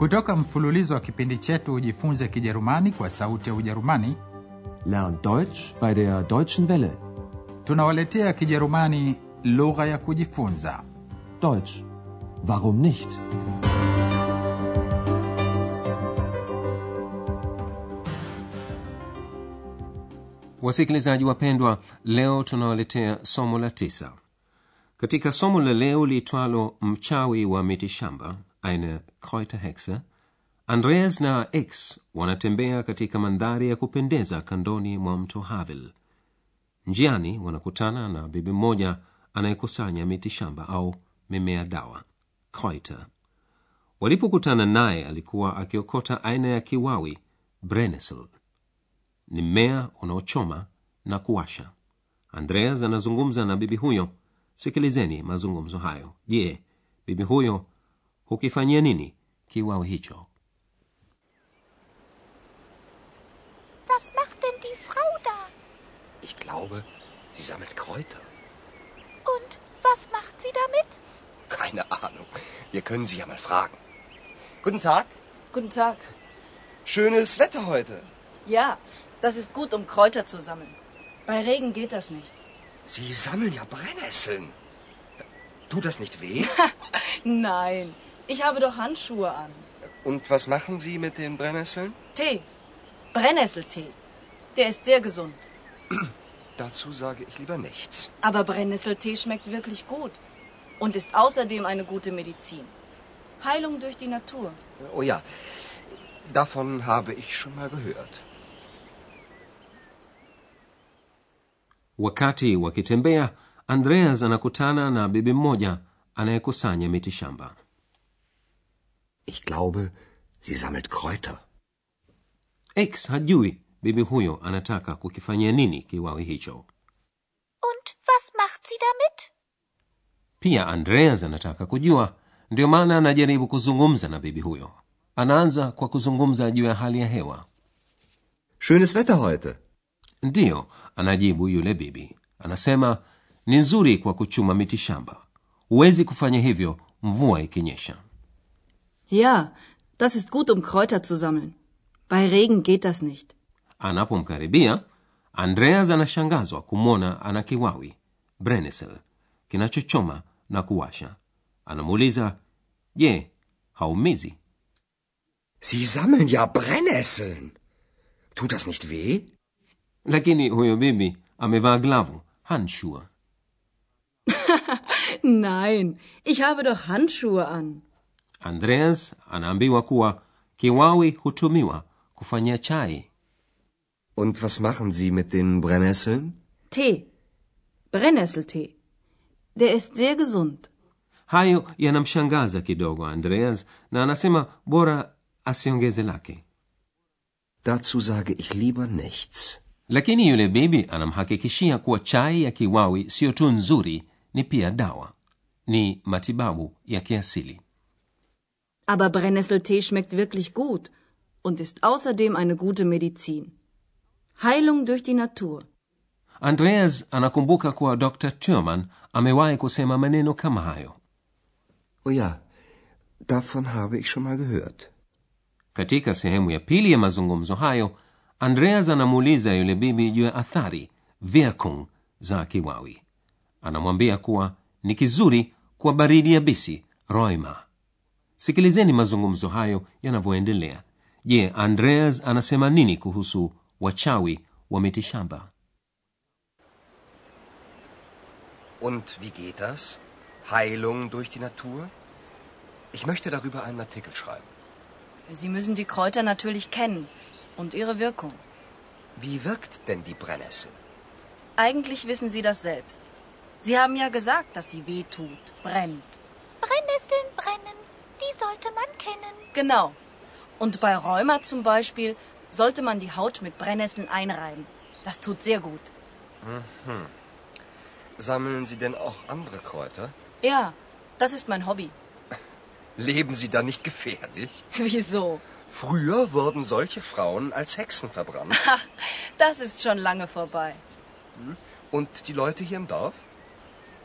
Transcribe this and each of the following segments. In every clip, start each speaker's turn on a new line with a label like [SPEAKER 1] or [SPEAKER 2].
[SPEAKER 1] Kutoka mfululizo wa kipindi chetu Ujifunze Kijerumani kwa Sauti ya Ujerumani,
[SPEAKER 2] Lern Deutsch bei der Deutschen Welle.
[SPEAKER 1] tunawaletea Kijerumani lugha ya kujifunza.
[SPEAKER 2] Deutsch. Warum nicht?
[SPEAKER 3] Wasikilizaji wapendwa, leo tunawaletea somo la tisa. Katika somo la leo liitwalo mchawi wa mitishamba, eine Kräuterhexe, Andreas na X wanatembea katika mandhari ya kupendeza kandoni mwa mto Havel. Njiani wanakutana na bibi mmoja anayekusanya mitishamba au mimea dawa, Kräuter. Walipokutana naye, alikuwa akiokota aina ya kiwawi, Brennnessel ni mmea unaochoma na kuwasha. Andreas anazungumza na bibi huyo. Sikilizeni mazungumzo hayo. Je bibi huyo hukifanyia nini kiwawi hicho
[SPEAKER 4] Was macht denn die Frau da?
[SPEAKER 5] Ich glaube, sie sammelt Kräuter.
[SPEAKER 4] Und was macht sie damit?
[SPEAKER 5] Keine Ahnung. Wir können sie ja mal fragen. Guten Tag.
[SPEAKER 6] Guten Tag.
[SPEAKER 5] Schönes Wetter heute.
[SPEAKER 6] Ja, das ist gut, um Kräuter zu sammeln. Bei Regen geht das nicht.
[SPEAKER 5] Sie sammeln ja Brennnesseln. Tut das nicht weh?
[SPEAKER 6] Nein, ich habe doch Handschuhe an.
[SPEAKER 5] Und was machen Sie mit den Brennnesseln?
[SPEAKER 6] Tee. Brennnesseltee. Der ist sehr gesund.
[SPEAKER 5] Dazu sage ich lieber nichts.
[SPEAKER 6] Aber Brennnesseltee schmeckt wirklich gut. Und ist außerdem eine gute Medizin. Heilung durch die Natur.
[SPEAKER 5] Oh ja, davon habe ich schon mal gehört.
[SPEAKER 3] wakati wakitembea andreas anakutana na bibi mmoja anayekusanya mitishamba
[SPEAKER 5] Ich glaube, sie sammelt Kräuter.
[SPEAKER 3] x hajui bibi huyo anataka kukifanyia nini kiwawi hicho
[SPEAKER 4] Und was macht sie damit?
[SPEAKER 3] pia andreas anataka kujua ndio maana anajaribu kuzungumza na bibi huyo anaanza kwa kuzungumza juu ya hali ya hewa
[SPEAKER 2] Schönes Wetter heute.
[SPEAKER 3] ndiyo anajibu yule bibi anasema ni nzuri kwa kuchuma miti shamba. huwezi kufanya hivyo mvua ikinyesha
[SPEAKER 6] Ja, das ist gut, um Kräuter zu sammeln. Bei Regen geht das nicht.
[SPEAKER 3] anapomkaribia andreas anashangazwa kumwona ana kiwawi kinachochoma na kuwasha anamuuliza je haumizi
[SPEAKER 5] Sie sammeln ja Brennnesseln. Tut das nicht weh?
[SPEAKER 3] lakini huyo bibi amevaa glavu handschuhe
[SPEAKER 6] Nein, ich habe doch Handschuhe an.
[SPEAKER 3] Andreas anaambiwa kuwa kiwawi hutumiwa kufanyia chai
[SPEAKER 5] Und was machen Sie mit den Brennnesseln?
[SPEAKER 6] Tee. Brennnesseltee. Der ist sehr gesund.
[SPEAKER 3] hayo yanamshangaza kidogo andreas na anasema bora asiongeze lake
[SPEAKER 5] Dazu sage ich lieber nichts.
[SPEAKER 3] lakini yule bibi anamhakikishia kuwa chai ya kiwawi siyo tu nzuri ni pia dawa ni matibabu ya kiasili
[SPEAKER 6] Aber Brennnesseltee schmeckt wirklich gut und ist außerdem eine gute Medizin. Heilung durch die Natur.
[SPEAKER 3] andreas anakumbuka kuwa dr turman amewahi kusema maneno kama hayo
[SPEAKER 5] Oh ja, davon habe ich schon mal gehört.
[SPEAKER 3] katika sehemu ya pili ya mazungumzo hayo andreas anamuuliza yule bibi juu ya athari wirkung za kiwawi anamwambia kuwa ni kizuri kwa baridi yabisi roima sikilizeni mazungumzo hayo yanavyoendelea je andreas anasema nini kuhusu wachawi wa mitishamba
[SPEAKER 5] Und wie geht das? Heilung durch die Natur? Ich möchte darüber einen Artikel schreiben.
[SPEAKER 6] Sie müssen die Kräuter natürlich kennen und ihre Wirkung.
[SPEAKER 5] Wie wirkt denn die Brennnessel?
[SPEAKER 6] Eigentlich wissen Sie das selbst. Sie haben ja gesagt, dass sie weh tut, brennt.
[SPEAKER 4] Brennnesseln brennen, die sollte man kennen.
[SPEAKER 6] Genau. Und bei Rheuma zum Beispiel sollte man die Haut mit Brennnesseln einreiben. Das tut sehr gut.
[SPEAKER 5] Sammeln Sie denn auch andere Kräuter?
[SPEAKER 6] Ja, das ist mein Hobby.
[SPEAKER 5] Leben Sie da nicht gefährlich?
[SPEAKER 6] Wieso?
[SPEAKER 5] Früher wurden solche Frauen als Hexen verbrannt.
[SPEAKER 6] Ach, das ist schon lange vorbei.
[SPEAKER 5] Und die Leute hier im Dorf?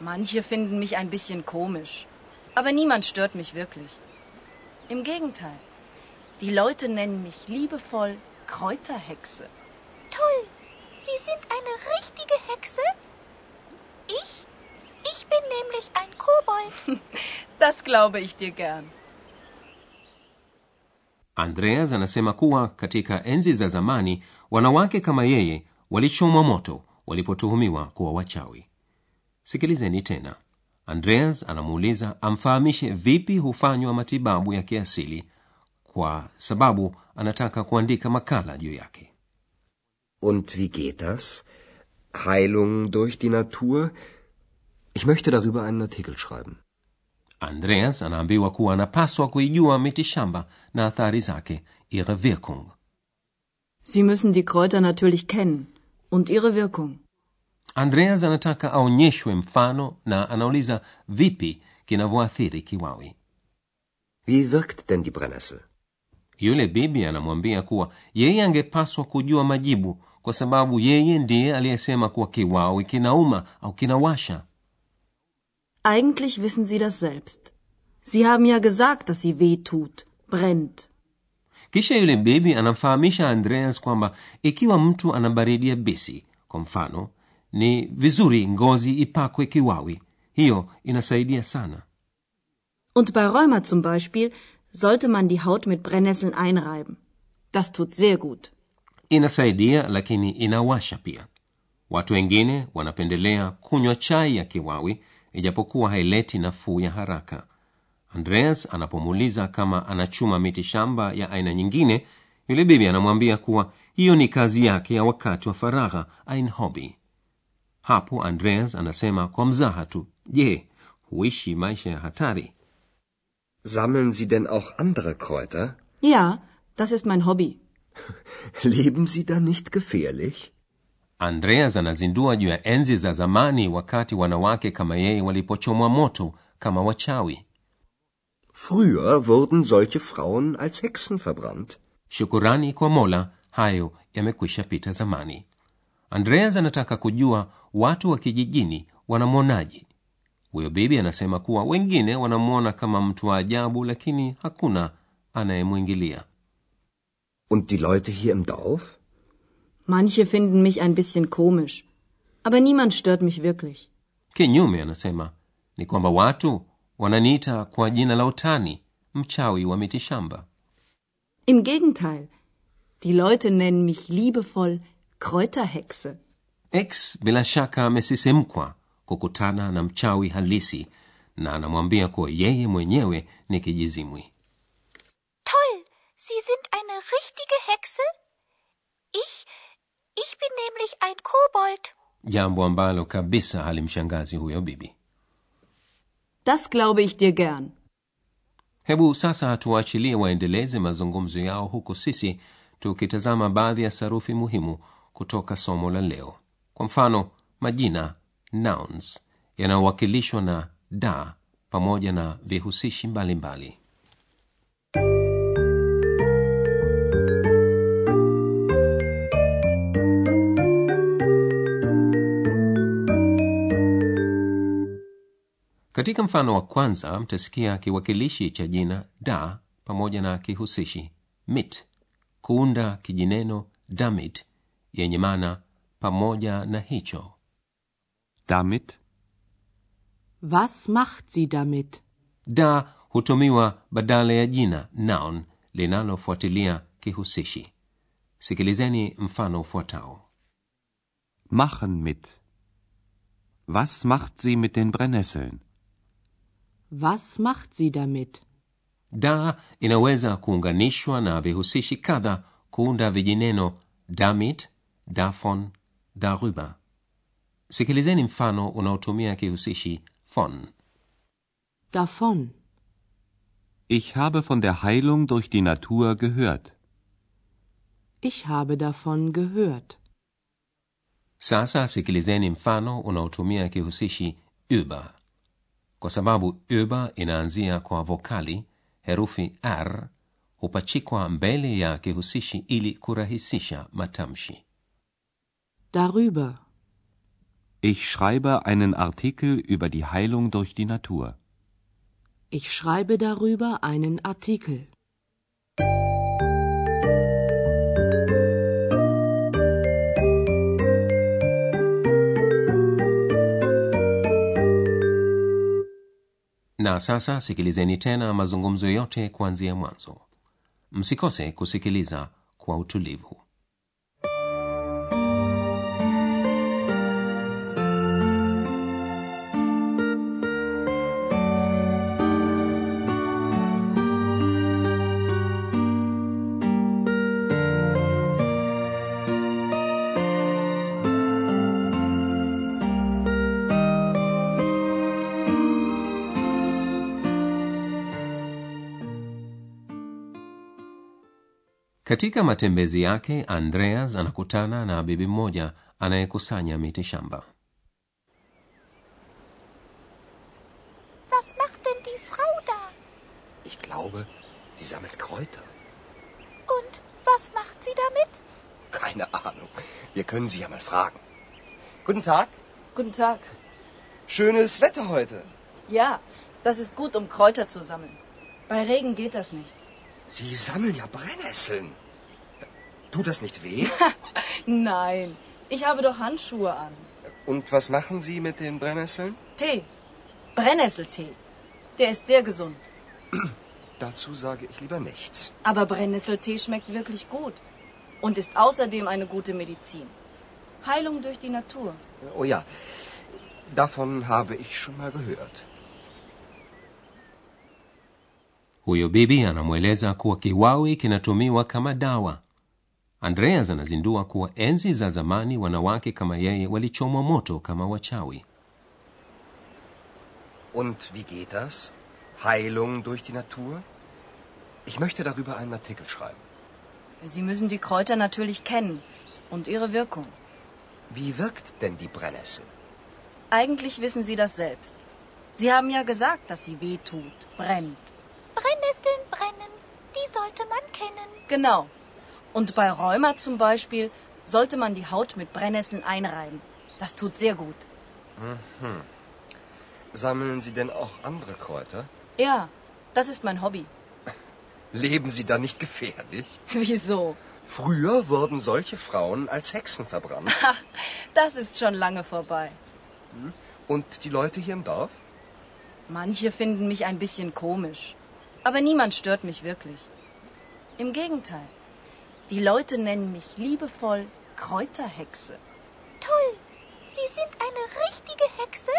[SPEAKER 6] Manche finden mich ein bisschen komisch. Aber niemand stört mich wirklich. Im Gegenteil. Die Leute nennen mich liebevoll Kräuterhexe.
[SPEAKER 4] Toll. Sie sind eine richtige Hexe? Ich? Ich bin nämlich ein Kobold.
[SPEAKER 6] Das glaube ich dir gern.
[SPEAKER 3] andreas anasema kuwa katika enzi za zamani wanawake kama yeye walichomwa moto walipotuhumiwa kuwa wachawi sikilizeni tena andreas anamuuliza amfahamishe vipi hufanywa matibabu ya kiasili kwa sababu anataka kuandika makala juu yake
[SPEAKER 5] Und wie geht das? Heilung durch die Natur? Ich möchte darüber einen Artikel schreiben.
[SPEAKER 3] andreas anaambiwa kuwa anapaswa kuijua mitishamba na athari zake ihre wirkung
[SPEAKER 6] Sie müssen die Kräuter natürlich kennen und ihre Wirkung.
[SPEAKER 3] Andreas anataka aonyeshwe mfano na anauliza vipi kinavyoathiri kiwawi
[SPEAKER 5] Wie wirkt denn die Brennnessel?
[SPEAKER 3] yule bibi anamwambia kuwa yeye angepaswa kujua majibu kwa sababu yeye ndiye aliyesema kuwa kiwawi kinauma au kinawasha
[SPEAKER 6] Eigentlich wissen Sie das selbst. Sie haben ja gesagt, dass sie weh tut, brennt.
[SPEAKER 3] kisha yule bibi anamfahamisha andreas kwamba ikiwa mtu anabaridia bisi kwa mfano ni vizuri ngozi ipakwe kiwawi. Hiyo inasaidia sana.
[SPEAKER 6] Und bei Rheuma zum Beispiel sollte man die Haut mit Brennnesseln einreiben. Das tut sehr gut.
[SPEAKER 3] inasaidia lakini inawasha pia. Watu wengine wanapendelea kunywa chai ya kiwawi ijapokuwa haileti nafuu ya haraka. Andreas anapomuuliza kama anachuma miti shamba ya aina nyingine yule bibi anamwambia kuwa hiyo ni kazi yake ya wakati wa faragha ein hobby hapo andreas anasema kwa mzaha tu je huishi maisha ya hatari
[SPEAKER 5] Sammeln Sie denn auch andere Kräuter?
[SPEAKER 6] Ja, das ist mein Hobby.
[SPEAKER 5] Leben Sie da nicht gefährlich?
[SPEAKER 3] andreas anazindua juu ya enzi za zamani wakati wanawake kama yeye walipochomwa moto kama wachawi
[SPEAKER 5] Früher wurden solche Frauen als Hexen verbrannt.
[SPEAKER 3] shukurani kwa mola hayo yamekwisha pita zamani andreas anataka kujua watu wa kijijini wanamwonaje huyo bibi anasema kuwa wengine wanamwona kama mtu wa ajabu lakini hakuna anayemwingilia
[SPEAKER 5] Und die Leute hier im Dorf?
[SPEAKER 6] Manche finden mich ein bisschen komisch. Aber niemand stört mich wirklich.
[SPEAKER 3] kinyume anasema ni kwamba watu wananiita kwa jina la utani mchawi wa mitishamba
[SPEAKER 6] Im Gegenteil. Die Leute nennen mich liebevoll Kräuterhexe.
[SPEAKER 3] x bila shaka amesisimkwa kukutana na mchawi halisi na anamwambia kuwa yeye mwenyewe ni kijizimwi
[SPEAKER 4] Toll. Sie sind eine richtige Hexe? Ich? Ich bin nämlich ein Kobold.
[SPEAKER 3] jambo ambalo kabisa halimshangazi huyo bibi
[SPEAKER 6] Das glaube ich dir gern.
[SPEAKER 3] hebu sasa tuwaachilie waendeleze mazungumzo yao huku sisi tukitazama baadhi ya sarufi muhimu kutoka somo la leo kwa mfano majina nouns yanayowakilishwa na da pamoja na vihusishi mbalimbali mbali. katika mfano wa kwanza mtasikia kiwakilishi cha jina da pamoja na kihusishi mit kuunda kijineno damit yenye maana pamoja na hicho
[SPEAKER 2] Damit
[SPEAKER 7] Was macht sie damit?
[SPEAKER 3] da hutumiwa badala ya jina noun linalofuatilia kihusishi sikilizeni mfano ufuatao
[SPEAKER 2] machen mit. Was macht sie mit den Brennnesseln?
[SPEAKER 7] Was macht sie damit?
[SPEAKER 3] da inaweza kuunganishwa na vihusishi kadha kuunda vijineno damit davon darüber sikilizeni mfano unaotumia kihusishi von
[SPEAKER 7] Davon.
[SPEAKER 2] Ich habe von der Heilung durch die Natur gehört.
[SPEAKER 7] Ich habe davon gehört.
[SPEAKER 3] sasa sikilizeni mfano unaotumia kihusishi über kwa sababu über inaanzia kwa vokali herufi r hupachikwa mbele ya kihusishi ili kurahisisha matamshi
[SPEAKER 7] darüber.
[SPEAKER 2] Ich schreibe einen Artikel über die Heilung durch die Natur.
[SPEAKER 7] Ich schreibe darüber einen Artikel.
[SPEAKER 3] Na sasa sikilizeni tena mazungumzo yote kuanzia mwanzo. Msikose kusikiliza kwa utulivu. Katika matembezi yake andreas anakutana na bibi mmoja anayekusanya miti shamba
[SPEAKER 4] Was macht denn die Frau da?
[SPEAKER 5] Ich glaube, sie sammelt Kräuter.
[SPEAKER 4] Und was macht sie damit?
[SPEAKER 5] Keine Ahnung. Wir können sie ja mal fragen. Guten Tag.
[SPEAKER 6] Guten Tag.
[SPEAKER 5] Schönes Wetter heute.
[SPEAKER 6] Ja, das ist gut, um Kräuter zu sammeln. Bei Regen geht das nicht.
[SPEAKER 5] Sie sammeln ja Brennnesseln. Tut das nicht weh?
[SPEAKER 6] Nein, ich habe doch Handschuhe an.
[SPEAKER 5] Und was machen Sie mit den Brennnesseln?
[SPEAKER 6] Tee. Brennnesseltee. Der ist sehr gesund.
[SPEAKER 5] Dazu sage ich lieber nichts.
[SPEAKER 6] Aber Brennnesseltee schmeckt wirklich gut und ist außerdem eine gute Medizin. Heilung durch die Natur.
[SPEAKER 5] Oh ja, davon habe ich schon mal gehört.
[SPEAKER 3] Huyo bibi anamweleza kuwa kiwawi kinatumiwa kama dawa andreas anazindua kuwa enzi za zamani wanawake kama yeye walichomwa moto kama wachawi
[SPEAKER 5] Und wie geht das? Heilung durch die Natur? Ich möchte darüber einen Artikel schreiben.
[SPEAKER 6] Sie müssen die Kräuter natürlich kennen und ihre Wirkung.
[SPEAKER 5] Wie wirkt denn die Brennnessel?
[SPEAKER 6] Eigentlich wissen Sie das selbst. Sie haben ja gesagt, dass sie weh tut, brennt.
[SPEAKER 4] Brennnesseln brennen, die sollte man kennen.
[SPEAKER 6] Genau. Und bei Rheuma zum Beispiel sollte man die Haut mit Brennnesseln einreiben. Das tut sehr gut.
[SPEAKER 5] Sammeln Sie denn auch andere Kräuter?
[SPEAKER 6] Ja, das ist mein Hobby.
[SPEAKER 5] Leben Sie da nicht gefährlich?
[SPEAKER 6] Wieso?
[SPEAKER 5] Früher wurden solche Frauen als Hexen verbrannt.
[SPEAKER 6] Ach, das ist schon lange vorbei.
[SPEAKER 5] Und die Leute hier im Dorf?
[SPEAKER 6] Manche finden mich ein bisschen komisch. Aber niemand stört mich wirklich. Im Gegenteil. Die Leute nennen mich liebevoll Kräuterhexe.
[SPEAKER 4] Toll. Sie sind eine richtige Hexe?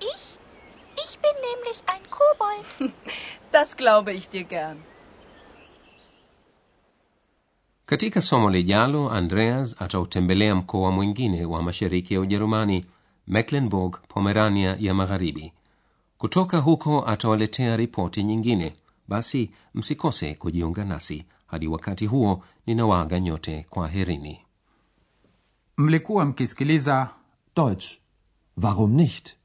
[SPEAKER 4] Ich? Ich bin nämlich ein Kobold.
[SPEAKER 6] Das glaube ich dir gern.
[SPEAKER 3] katika somo lijalo andreas atautembelea mkoa mwingine wa mashariki ya ujerumani mecklenburg pomerania ya magharibi kutoka huko atawaletea ripoti nyingine basi msikose kujiunga nasi hadi wakati huo ninawaaga nyote kwa herini
[SPEAKER 1] Mlikuwa mkisikiliza
[SPEAKER 8] Deutsch. Warum nicht?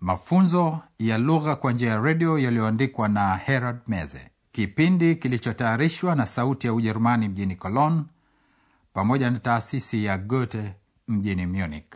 [SPEAKER 1] mafunzo ya lugha kwa njia ya redio yaliyoandikwa na Herald Meze, kipindi kilichotayarishwa na Sauti ya Ujerumani mjini Cologne pamoja na taasisi ya Goethe mjini Munich.